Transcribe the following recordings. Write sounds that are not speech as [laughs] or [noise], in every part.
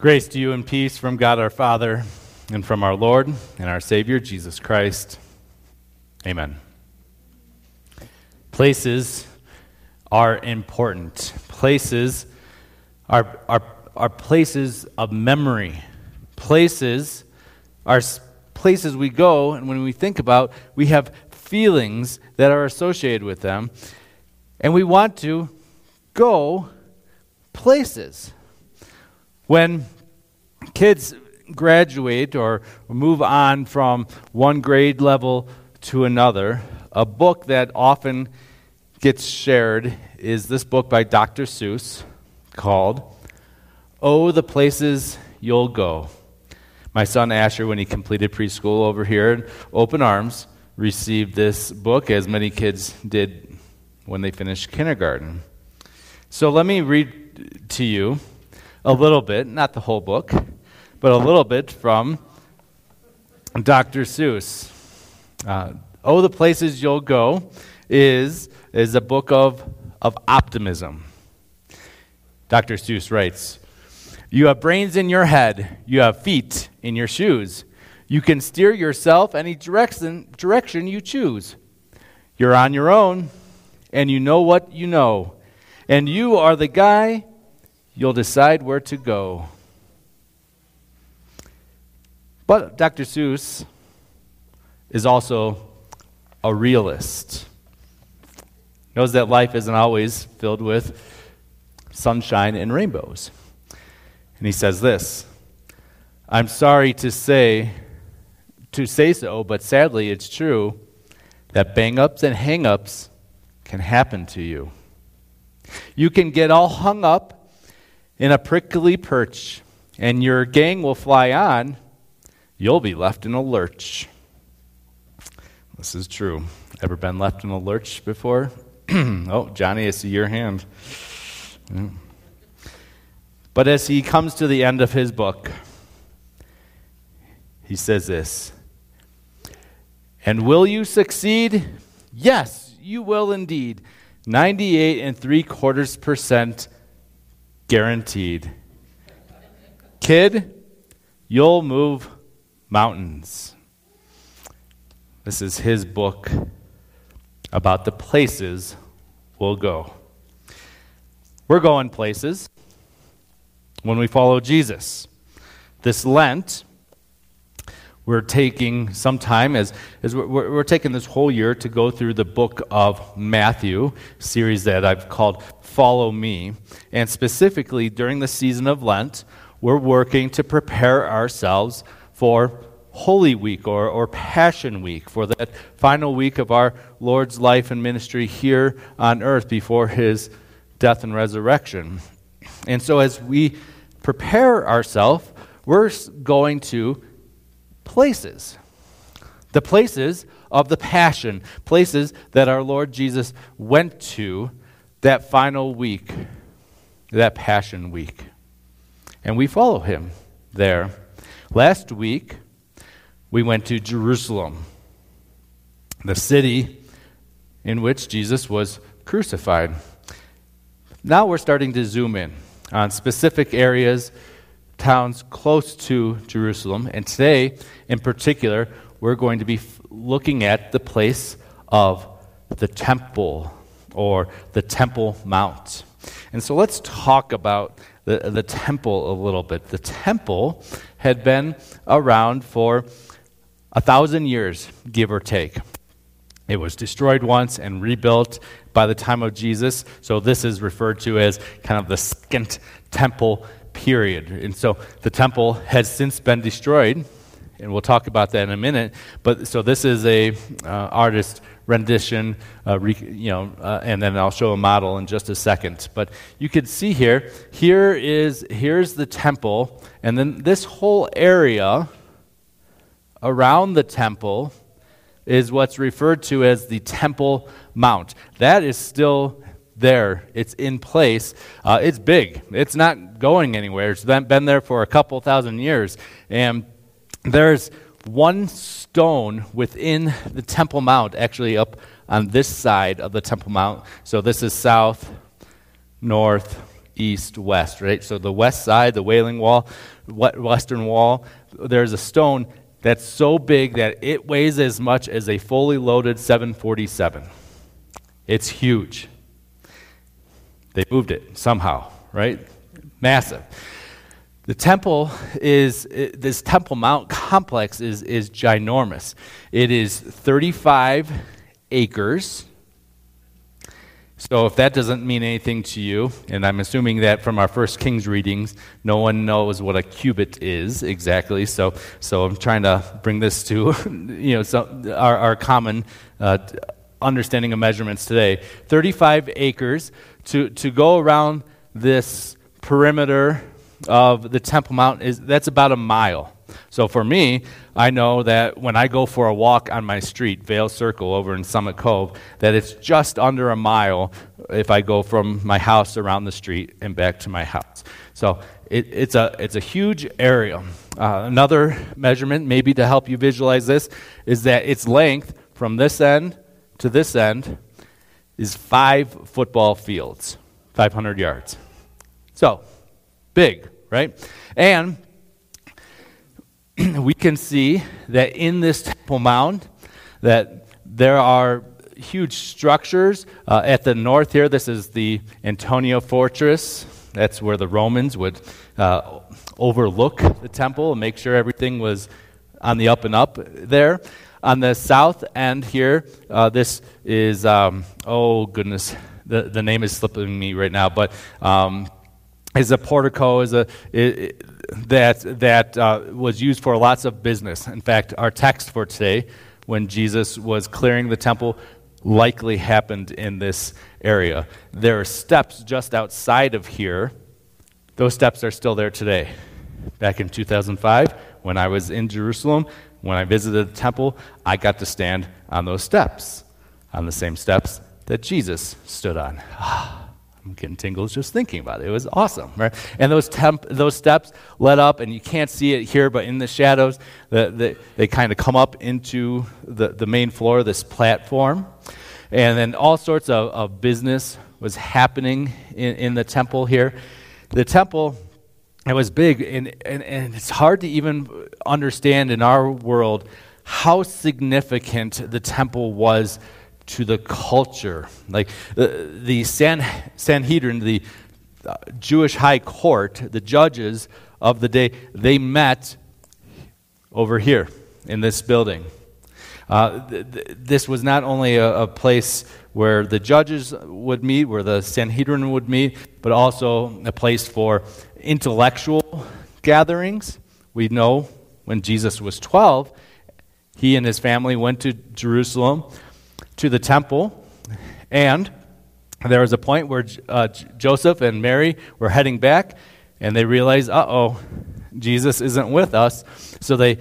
Grace to you and peace from God our Father and from our Lord and our Savior, Jesus Christ. Amen. Places are important. Places are, are, are places of memory. Places are places we go, and when we think about, we have feelings that are associated with them. And we want to go places. When kids graduate or move on from one grade level to another, a book that often gets shared is this book by Dr. Seuss called Oh, the Places You'll Go. My son Asher, when he completed preschool over here in Open Arms, received this book, as many kids did when they finished kindergarten. So let me read to you a little bit, not the whole book, but a little bit from Dr. Seuss. Uh, oh, the places you'll go is, is a book of, of optimism. Dr. Seuss writes You have brains in your head, you have feet in your shoes. You can steer yourself any direction, direction you choose. You're on your own, and you know what you know. And you are the guy you'll decide where to go. But Dr. Seuss is also a realist. Knows that life isn't always filled with sunshine and rainbows. And he says this I'm sorry to say to say so, but sadly it's true that bang ups and hang ups can happen to you. You can get all hung up in a prickly perch, and your gang will fly on, you'll be left in a lurch. This is true. Ever been left in a lurch before? [clears throat] oh, Johnny, I see your hand. Yeah. But as he comes to the end of his book, he says this And will you succeed? Yes, you will indeed. 98 and three quarters percent Guaranteed. Kid, you'll move mountains. This is his book about the places we'll go. We're going places when we follow Jesus. This Lent, we're taking some time as, as we're, we're, taking this whole year to go through the book of Matthew, series that I've called Follow Me. And specifically during the season of Lent, we're working to prepare ourselves for Holy Week or, or Passion Week, for that final week of our Lord's life and ministry here on earth before his death and resurrection. And so as we prepare ourselves, we're going to places. The places of the Passion, places that our Lord Jesus went to that final week, that Passion Week. And we follow him there. Last week, we went to Jerusalem, the city in which Jesus was crucified. Now we're starting to zoom in on specific areas towns close to Jerusalem. And today, in particular, we're going to be looking at the place of the temple or the Temple Mount. And so let's talk about the, the temple a little bit. The temple had been around for a thousand years, give or take. It was destroyed once and rebuilt by the time of Jesus. So this is referred to as kind of the second temple period. And so the temple has since been destroyed, and we'll talk about that in a minute. But so this is a uh, artist rendition, uh, re, you know, uh, and then I'll show a model in just a second. But you can see here, here is here's the temple, and then this whole area around the temple is what's referred to as the Temple Mount. That is still there. It's in place. Uh, it's big. It's not going anywhere. It's been, been there for a couple thousand years. And there's one stone within the Temple Mount, actually up on this side of the Temple Mount. So this is south, north, east, west, right? So the west side, the Wailing Wall, western wall, there's a stone that's so big that it weighs as much as a fully loaded 747. It's huge. They moved it somehow, right? Massive. The temple is, this Temple Mount complex is, is ginormous. It is 35 acres. So, if that doesn't mean anything to you, and I'm assuming that from our first Kings readings, no one knows what a cubit is exactly. So, so I'm trying to bring this to [laughs] you know our, our common uh, understanding of measurements today. 35 acres to to go around this perimeter of the Temple Mount is that's about a mile. So for me, I know that when I go for a walk on my street, Vale Circle over in Summit Cove, that it's just under a mile if I go from my house around the street and back to my house. So it, it's, a, it's a huge area. Uh, another measurement, maybe to help you visualize this, is that its length from this end to this end is five football fields, 500 yards. So, big, right? And [clears throat] we can see that in this temple mount that there are huge structures uh, at the north here this is the antonia fortress that's where the romans would uh, overlook the temple and make sure everything was on the up and up there on the south end here uh, this is um, oh goodness the, the name is slipping me right now but um, is a portico is a it, that that uh, was used for lots of business. In fact, our text for today, when Jesus was clearing the temple, likely happened in this area. There are steps just outside of here. Those steps are still there today. Back in 2005, when I was in Jerusalem, when I visited the temple, I got to stand on those steps, on the same steps that Jesus stood on. [sighs] I'm getting tingles just thinking about it. It was awesome, right? And those temp, those steps led up, and you can't see it here, but in the shadows, the, the, they kind of come up into the, the main floor, this platform. And then all sorts of, of business was happening in, in the temple here. The temple, it was big, and, and, and it's hard to even understand in our world how significant the temple was to the culture. Like the, the San, Sanhedrin, the uh, Jewish high court, the judges of the day, they met over here in this building. Uh, th- th- this was not only a, a, place where the judges would meet, where the Sanhedrin would meet, but also a place for intellectual gatherings. We know when Jesus was 12, he and his family went to Jerusalem to the temple, and there was a point where uh, Joseph and Mary were heading back, and they realized, uh oh, Jesus isn't with us. So they,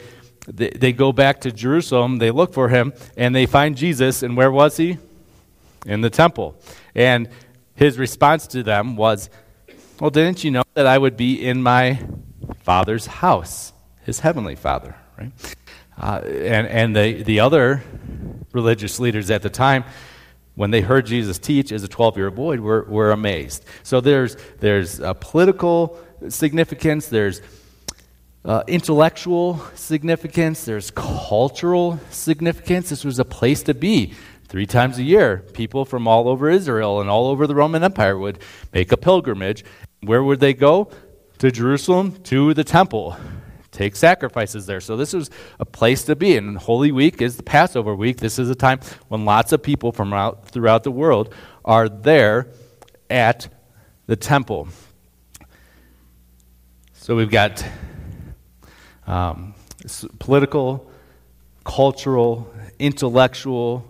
they, they go back to Jerusalem, they look for him, and they find Jesus, and where was he? In the temple. And his response to them was, Well, didn't you know that I would be in my Father's house, his heavenly Father, right? Uh, and and the, the other religious leaders at the time, when they heard Jesus teach as a 12 year old boy, were, were amazed. So there's, there's a political significance, there's uh, intellectual significance, there's cultural significance. This was a place to be. Three times a year, people from all over Israel and all over the Roman Empire would make a pilgrimage. Where would they go? To Jerusalem, to the temple take sacrifices there. So this was a place to be. And Holy Week is the Passover week. This is a time when lots of people from out, throughout the world are there at the temple. So we've got um, political, cultural, intellectual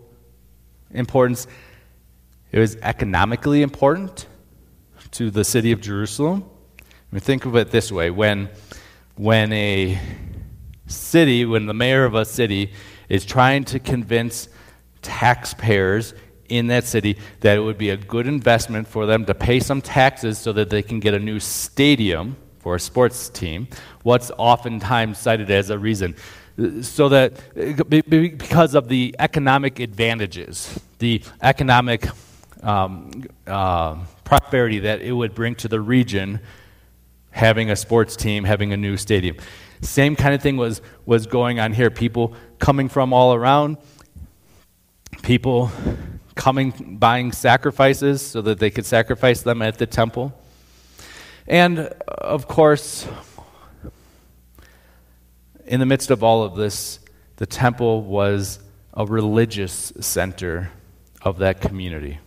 importance. It was economically important to the city of Jerusalem. I mean, think of it this way when when a city, when the mayor of a city is trying to convince taxpayers in that city that it would be a good investment for them to pay some taxes so that they can get a new stadium for a sports team, what's oftentimes cited as a reason? So that because of the economic advantages, the economic um, uh, prosperity that it would bring to the region having a sports team, having a new stadium. Same kind of thing was, was going on here. People coming from all around, people coming, buying sacrifices so that they could sacrifice them at the temple. And of course, in the midst of all of this, the temple was a religious center of that community.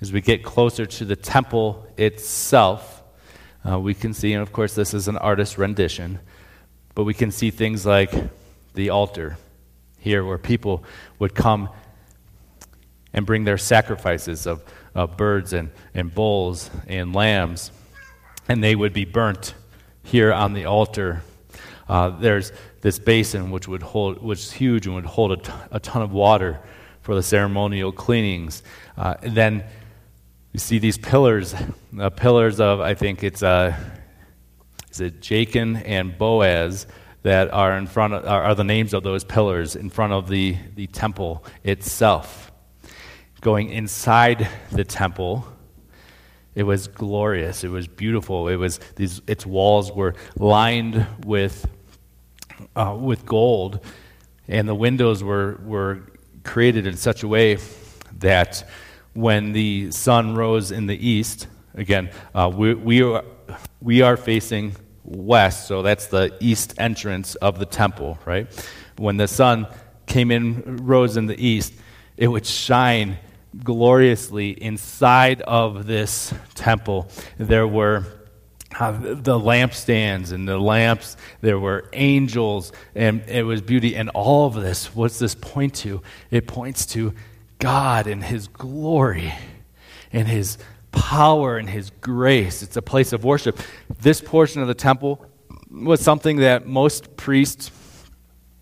As we get closer to the temple itself, uh, we can see, and of course, this is an artist's rendition, but we can see things like the altar here where people would come and bring their sacrifices of, of birds and, and bulls and lambs, and they would be burnt here on the altar. Uh, there's this basin which would hold, which is huge and would hold a, t- a ton of water for the ceremonial cleanings. Uh, and then you see these pillars, uh, pillars of I think it's uh, is it Jachin and Boaz that are in front of, are, are the names of those pillars in front of the, the temple itself. Going inside the temple, it was glorious. It was beautiful. It was these. Its walls were lined with uh, with gold, and the windows were were created in such a way that when the sun rose in the east, again, uh, we, we, are, we are facing west, so that's the east entrance of the temple, right? When the sun came in, rose in the east, it would shine gloriously inside of this temple. There were the lampstands and the lamps, there were angels, and it was beauty. And all of this, what's this point to? It points to God and His glory and His power and His grace. It's a place of worship. This portion of the temple was something that most priests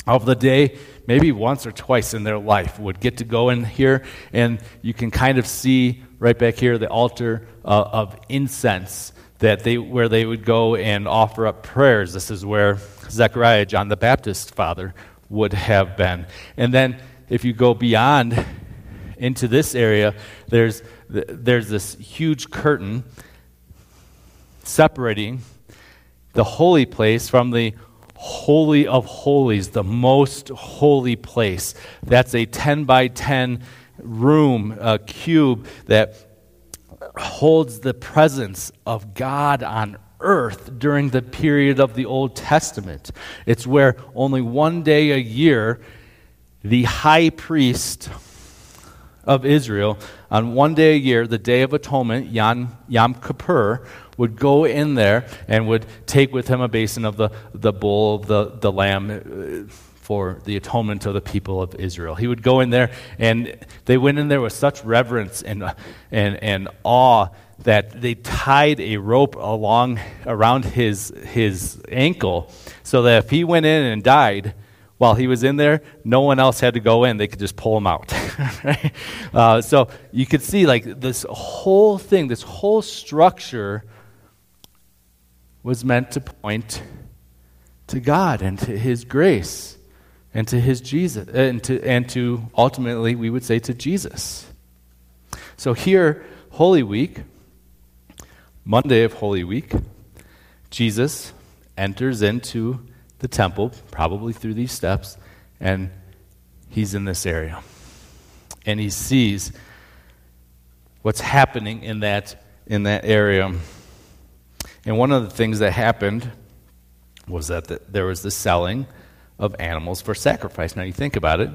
of the day, maybe once or twice in their life, would get to go in here, and you can kind of see right back here the altar uh, of incense that they where they would go and offer up prayers. This is where Zechariah, John the Baptist's father, would have been. And then if you go beyond into this area, there's there's this huge curtain separating the holy place from the holy of holies, the most holy place. That's a 10 by 10 room, a cube that holds the presence of God on earth during the period of the Old Testament. It's where only one day a year the high priest of Israel, on one day a year, the Day of Atonement, Yom, Yom Kippur, would go in there and would take with him a basin of the, the bull, of the, the lamb, uh, for the atonement of the people of Israel. He would go in there, and they went in there with such reverence and, and, and awe that they tied a rope along around his, his ankle so that if he went in and died, while he was in there, no one else had to go in. They could just pull him out. [laughs] uh, so you could see, like, this whole thing, this whole structure was meant to point to God and to His grace and to his Jesus, uh, and to, and to ultimately, we would say, to Jesus. So here, Holy Week, Monday of Holy Week, Jesus enters into the temple, probably through these steps, and he's in this area. And he sees what's happening in that, in that area. And one of the things that happened was that the, there was the selling of animals for sacrifice. Now, you think about it,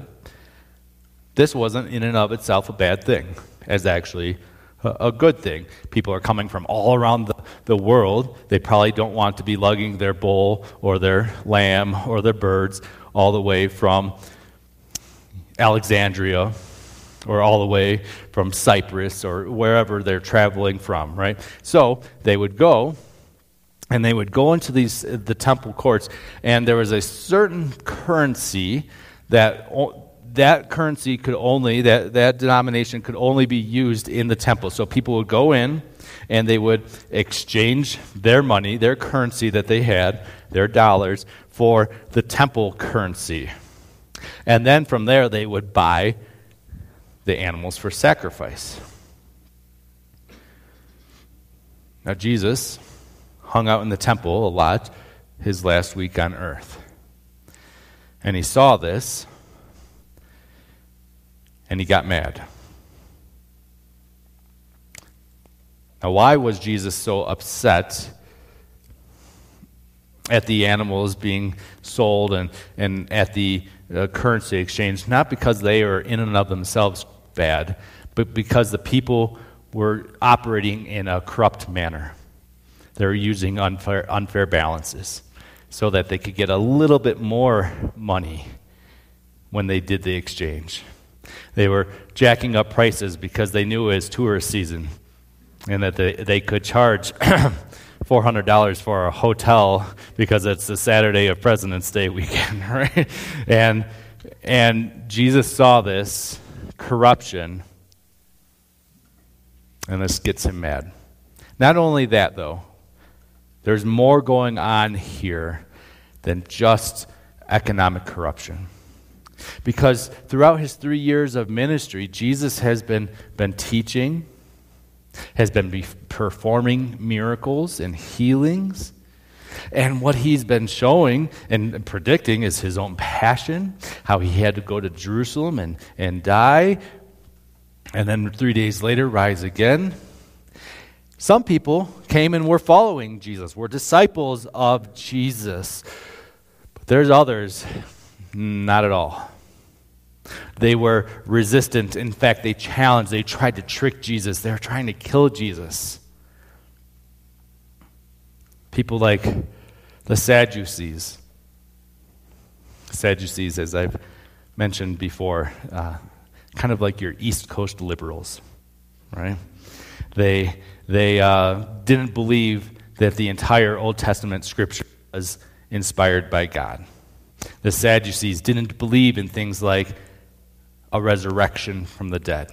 this wasn't in and of itself a bad thing, as actually a, good thing. People are coming from all around the, the world. They probably don't want to be lugging their bull or their lamb or their birds all the way from Alexandria or all the way from Cyprus or wherever they're traveling from, right? So they would go and they would go into these uh, the temple courts and there was a certain currency that that currency could only that that denomination could only be used in the temple. So people would go in and they would exchange their money their currency that they had their dollars for the temple currency. And then from there they would buy the animals for sacrifice. Now, Jesus hung out in the temple a lot his last week on earth. And he saw this, and he got mad. Now, why was Jesus so upset at the animals being sold and, and at the uh, currency exchange? Not because they are in and of themselves bad, but because the people were operating in a corrupt manner. They were using unfair, unfair balances so that they could get a little bit more money when they did the exchange. They were jacking up prices because they knew it was tourist season and that they, they could charge [coughs] $400 for a hotel because it's the Saturday of President's Day weekend, [laughs] right? And, and Jesus saw this corruption, and this gets him mad. Not only that, though, there's more going on here than just economic corruption. Because throughout his three years of ministry, Jesus has been, been teaching, has been be performing miracles and healings. And what he's been showing and predicting is his own passion, how he had to go to Jerusalem and, and die, and then three days later rise again. Some people came and were following Jesus, were disciples of Jesus. But there's others, not at all. They were resistant. In fact, they challenged, they tried to trick Jesus, they were trying to kill Jesus. People like the Sadducees. Sadducees, as I've mentioned before, uh, kind of like your East Coast liberals, right? They they uh, didn't believe that the entire Old Testament scripture was inspired by God. The Sadducees didn't believe in things like a resurrection from the dead.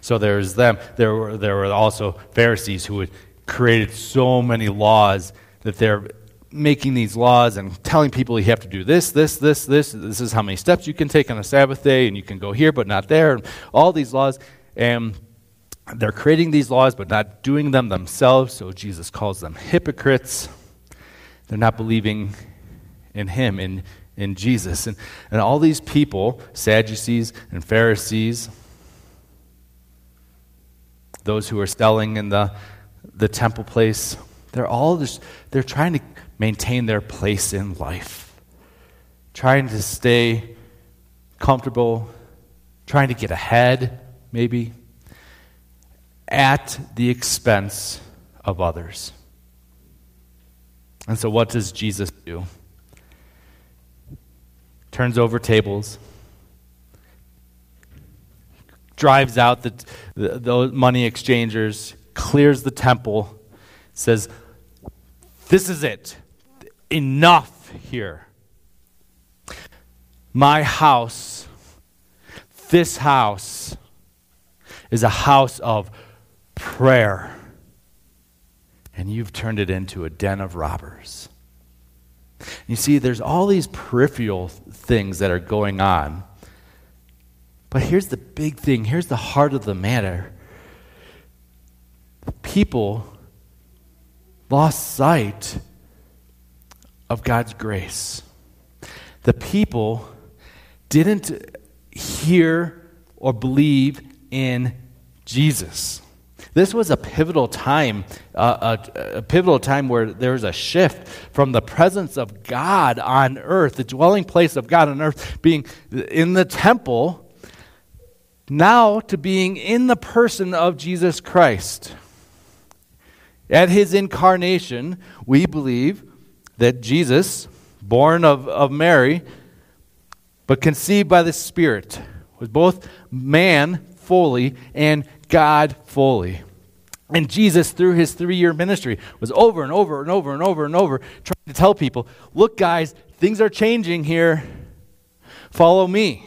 So there's them. There were, there were also Pharisees who had created so many laws that they're making these laws and telling people you have to do this, this, this, this. This is how many steps you can take on a Sabbath day, and you can go here but not there, and all these laws. And they're creating these laws but not doing them themselves, so Jesus calls them hypocrites. They're not believing in Him, in, in Jesus. And, and all these people, Sadducees and Pharisees, those who are selling in the, the temple place, they're all just, they're trying to maintain their place in life, trying to stay comfortable, trying to get ahead, maybe at the expense of others. And so, what does Jesus do? Turns over tables, drives out the, the, the money exchangers, clears the temple, says, This is it. Enough here. My house, this house, is a house of prayer, and you've turned it into a den of robbers. You see, there's all these peripheral things that are going on. But here's the big thing here's the heart of the matter. People lost sight of God's grace. The people didn't hear or believe in Jesus. This was a pivotal time, uh, a, a, pivotal time where there was a shift from the presence of God on earth, the dwelling place of God on earth, being in the temple, now to being in the person of Jesus Christ. At his incarnation, we believe that Jesus, born of, of Mary, but conceived by the Spirit, was both man fully and God fully. And Jesus, through his three year ministry, was over and over and over and over and over trying to tell people look, guys, things are changing here. Follow me.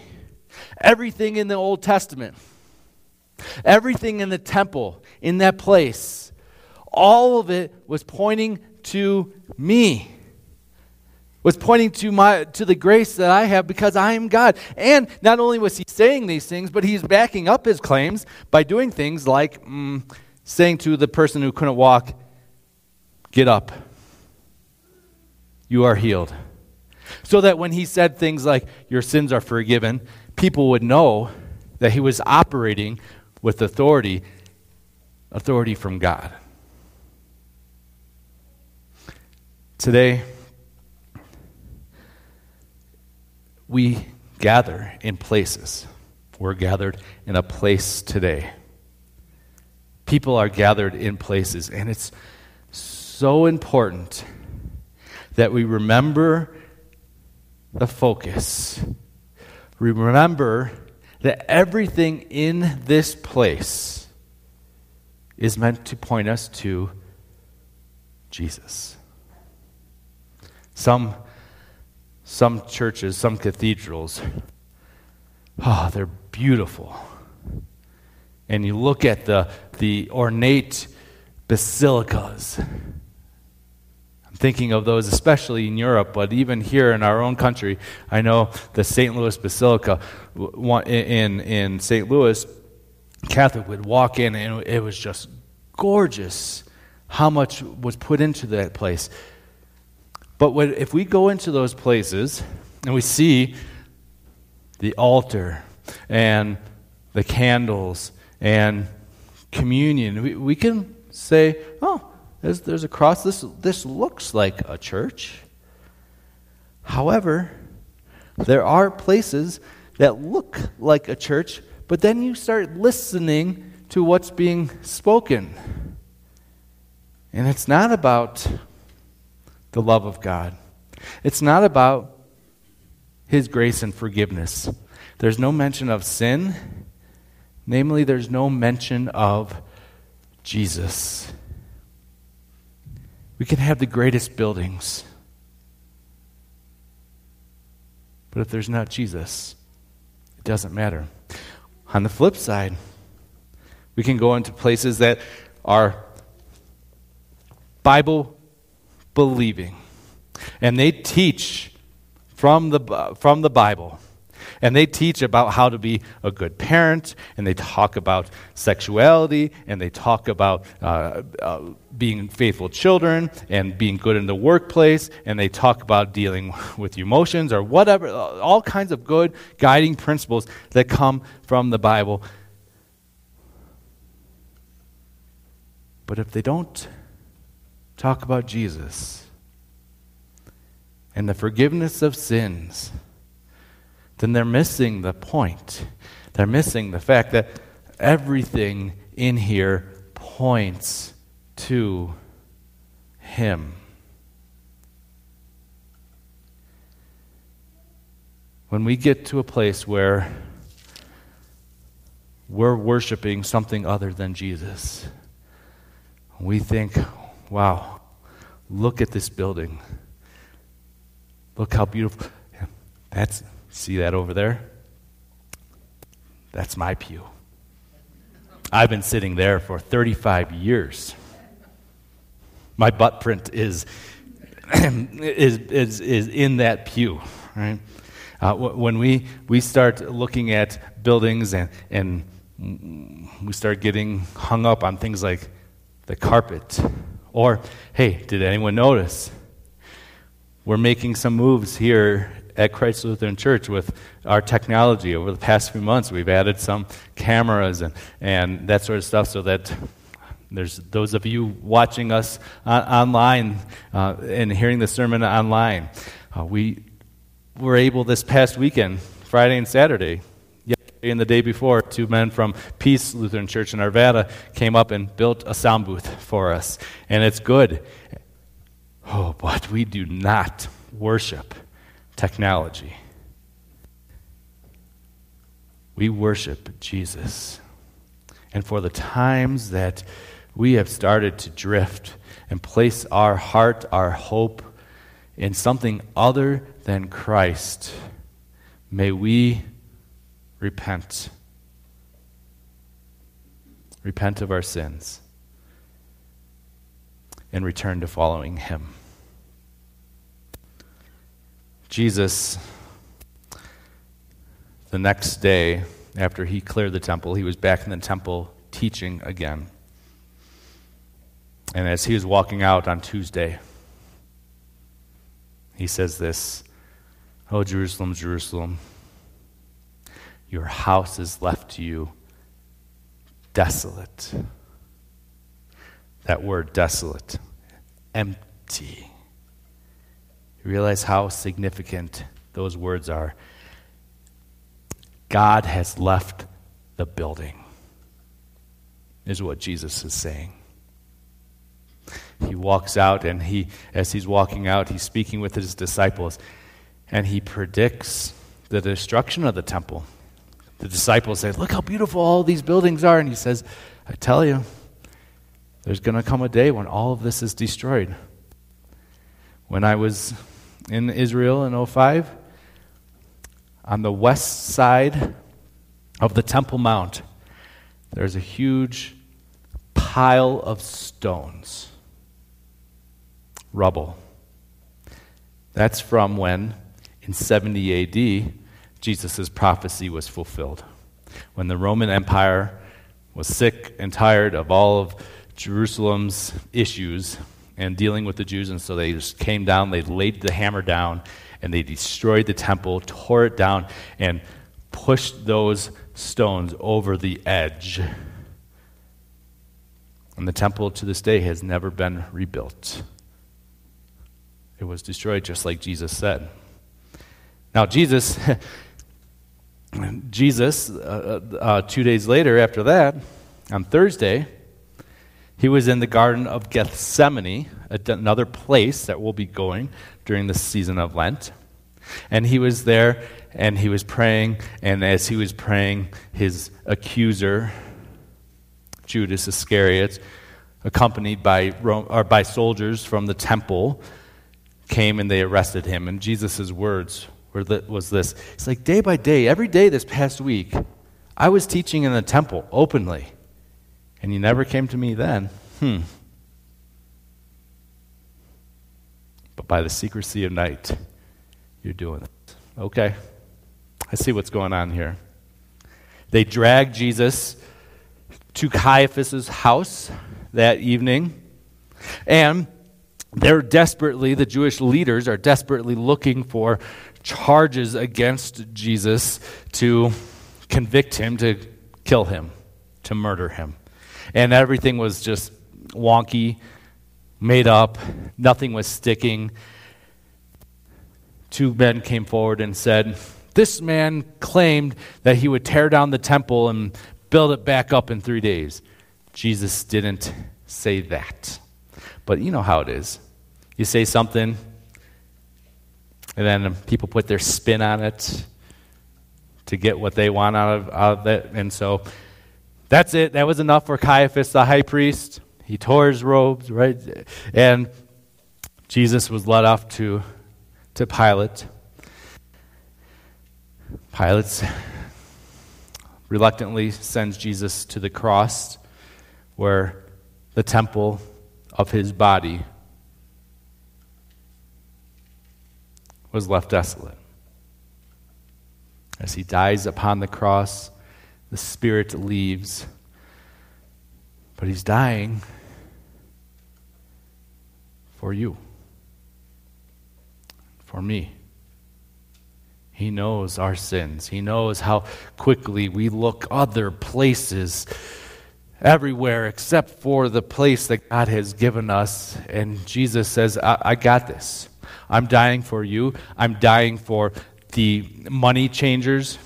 Everything in the Old Testament, everything in the temple, in that place, all of it was pointing to me was pointing to my to the grace that I have because I am God. And not only was he saying these things, but he's backing up his claims by doing things like mm, saying to the person who couldn't walk, Get up. You are healed. So that when he said things like, Your sins are forgiven, people would know that he was operating with authority, authority from God. Today, we gather in places. We're gathered in a place today. People are gathered in places, and it's so important that we remember the focus. Remember that everything in this place is meant to point us to Jesus. Some, some churches, some cathedrals, oh, they're beautiful. And you look at the, the ornate basilicas. I'm thinking of those, especially in Europe, but even here in our own country. I know the St. Louis Basilica in, in St. Louis, Catholic would walk in and it was just gorgeous how much was put into that place. But when, if we go into those places and we see the altar and the candles and communion, we, we can say, oh, there's, there's a cross. This, this looks like a church. However, there are places that look like a church, but then you start listening to what's being spoken. And it's not about the love of God. It's not about His grace and forgiveness. There's no mention of sin, namely, there's no mention of Jesus. We can have the greatest buildings, but if there's not Jesus, it doesn't matter. On the flip side, we can go into places that are Bible believing. And they teach from the, from the Bible. And they teach about how to be a good parent, and they talk about sexuality, and they talk about uh, uh, being faithful children, and being good in the workplace, and they talk about dealing [laughs] with emotions or whatever, all kinds of good guiding principles that come from the Bible. But if they don't talk about Jesus and the forgiveness of sins, then they're missing the point. They're missing the fact that everything in here points to Him. When we get to a place where we're worshiping something other than Jesus, we think, wow, look at this building. Look how beautiful. That's see that over there? That's my pew. I've been sitting there for 35 years. My butt print is [clears throat] is, is, is in that pew, right? Uh, when we, we start looking at buildings and, and we start getting hung up on things like the carpet or, hey, did anyone notice? We're making some moves here at Christ Lutheran Church with our technology over the past few months. We've added some cameras and, and that sort of stuff so that there's those of you watching us on, online uh, and hearing the sermon online. Uh, we were able this past weekend, Friday and Saturday, and the day before, two men from Peace Lutheran Church in Arvada came up and built a sound booth for us. And it's good. Oh, but we do not worship technology. We worship Jesus. And for the times that we have started to drift and place our heart, our hope in something other than Christ, may we repent. Repent of our sins and return to following Him. Jesus, the next day after he cleared the temple, he was back in the temple teaching again. And as he was walking out on Tuesday, he says this Oh, Jerusalem, Jerusalem, your house is left to you desolate. That word, desolate, empty. You realize how significant those words are. God has left the building, is what Jesus is saying. He walks out, and he, as he's walking out, he's speaking with his disciples, and he predicts the destruction of the temple. The disciples say, Look how beautiful all these buildings are. And he says, I tell you, there's going to come a day when all of this is destroyed. When I was in Israel in 05, on the west side of the Temple Mount, there's a huge pile of stones, rubble. That's from when, in 70 AD, Jesus' prophecy was fulfilled. When the Roman Empire was sick and tired of all of Jerusalem's issues and dealing with the Jews, and so they just came down, they laid the hammer down, and they destroyed the temple, tore it down, and pushed those stones over the edge. And the temple to this day has never been rebuilt. It was destroyed just like Jesus said. Now, Jesus, [laughs] Jesus, uh, uh, uh, two days later after that, on Thursday, he was in the Garden of Gethsemane, another place that we'll be going during the season of Lent. And he was there and he was praying, and as he was praying, his accuser, Judas Iscariot, accompanied by, Rome, or by soldiers from the temple, came and they arrested him. And Jesus' words was this It's like, day by day, every day this past week, I was teaching in the temple openly and you never came to me then. Hmm. But by the secrecy of night, you're doing it. Okay. I see what's going on here. They drag Jesus to Caiaphas' house that evening, and they're desperately, the Jewish leaders are desperately looking for charges against Jesus to convict him, to kill him, to murder him and everything was just wonky, made up, nothing was sticking. Two men came forward and said, This man claimed that he would tear down the temple and build it back up in three days. Jesus didn't say that. But you know how it is. You say something, and then people put their spin on it to get what they want out of, out of it. And so that's it. That was enough for Caiaphas, the high priest. He tore his robes, right? And Jesus was led off to, to Pilate. Pilate reluctantly sends Jesus to the cross where the temple of his body was left desolate. As he dies upon the cross, the spirit leaves. But he's dying for you, for me. He knows our sins. He knows how quickly we look other places, everywhere except for the place that God has given us. And Jesus says, I, I got this. I'm dying for you. I'm dying for the money changers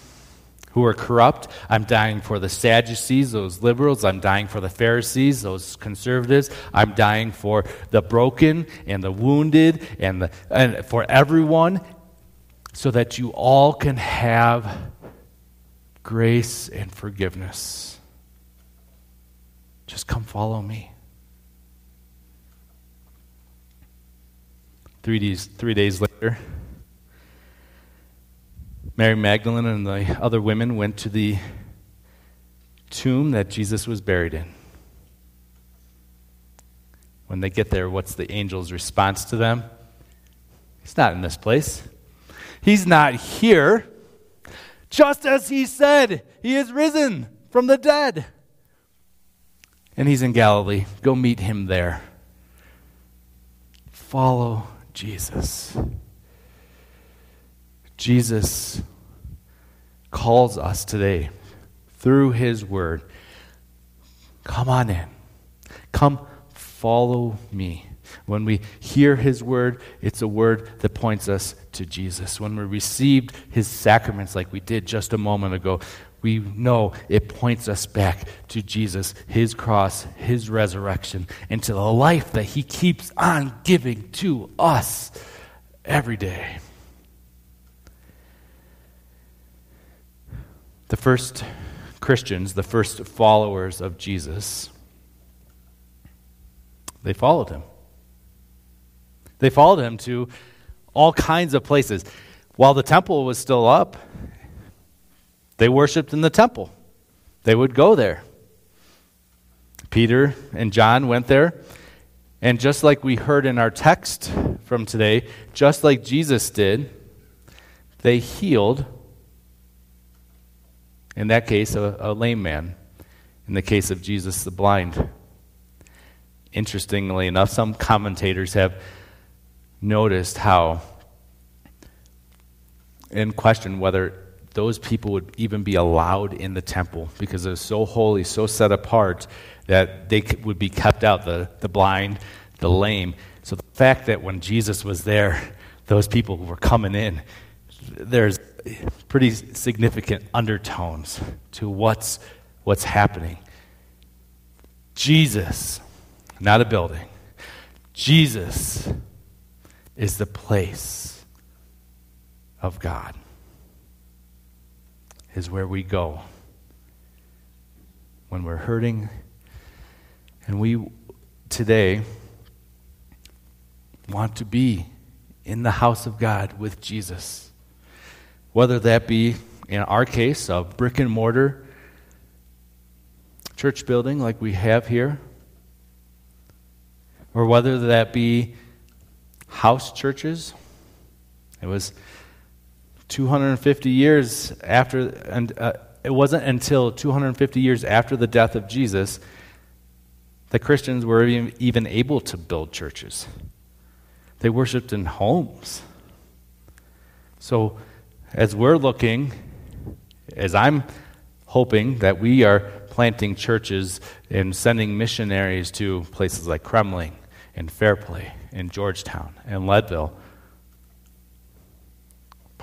who are corrupt. I'm dying for the Sadducees, those liberals. I'm dying for the Pharisees, those conservatives. I'm dying for the broken and the wounded and, the, and for everyone so that you all can have grace and forgiveness. Just come follow me. Three days, three days later, Mary Magdalene and the other women went to the tomb that Jesus was buried in. When they get there, what's the angel's response to them? He's not in this place. He's not here. Just as he said, he is risen from the dead. And he's in Galilee. Go meet him there. follow Jesus. Jesus calls us today through his word. Come on in. Come follow me. When we hear his word, it's a word that points us to Jesus. When we received his sacraments, like we did just a moment ago, we know it points us back to Jesus, his cross, his resurrection, and to the life that he keeps on giving to us every day. The first Christians, the first followers of Jesus, they followed him. They followed him to all kinds of places. While the temple was still up, they worshiped in the temple. They would go there. Peter and John went there. And just like we heard in our text from today, just like Jesus did, they healed, in that case, a, a lame man. In the case of Jesus, the blind. Interestingly enough, some commentators have noticed how, in question whether those people would even be allowed in the temple because it was so holy, so set apart that they would be kept out the, the blind, the lame. So the fact that when Jesus was there, those people were coming in, there's pretty significant undertones to what's, what's happening. Jesus, not a building, Jesus is the place of God is where we go when we're hurting. And we today want to be in the house of God with Jesus. Whether that be, in our case, a brick and mortar church building like we have here, or whether that be house churches. It was 250 years after, and uh, it wasn't until 250 years after the death of Jesus that Christians were even, able to build churches. They worshiped in homes. So, as we're looking, as I'm hoping that we are planting churches and sending missionaries to places like Kremmling and Fairplay and Georgetown and Leadville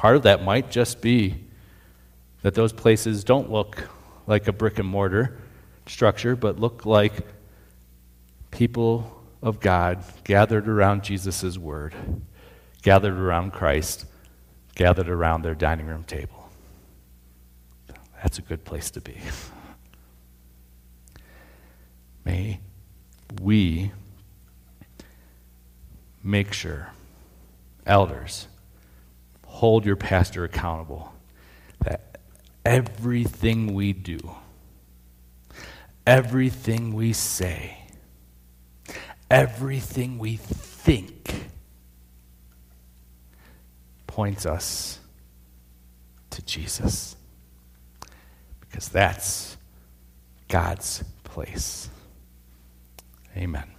Part of that might just be that those places don't look like a brick and mortar structure, but look like people of God gathered around Jesus' word, gathered around Christ, gathered around their dining room table. That's a good place to be. [laughs] May we make sure, elders, hold your pastor accountable that everything we do, everything we say, everything we think points us to Jesus. Because that's God's place. Amen.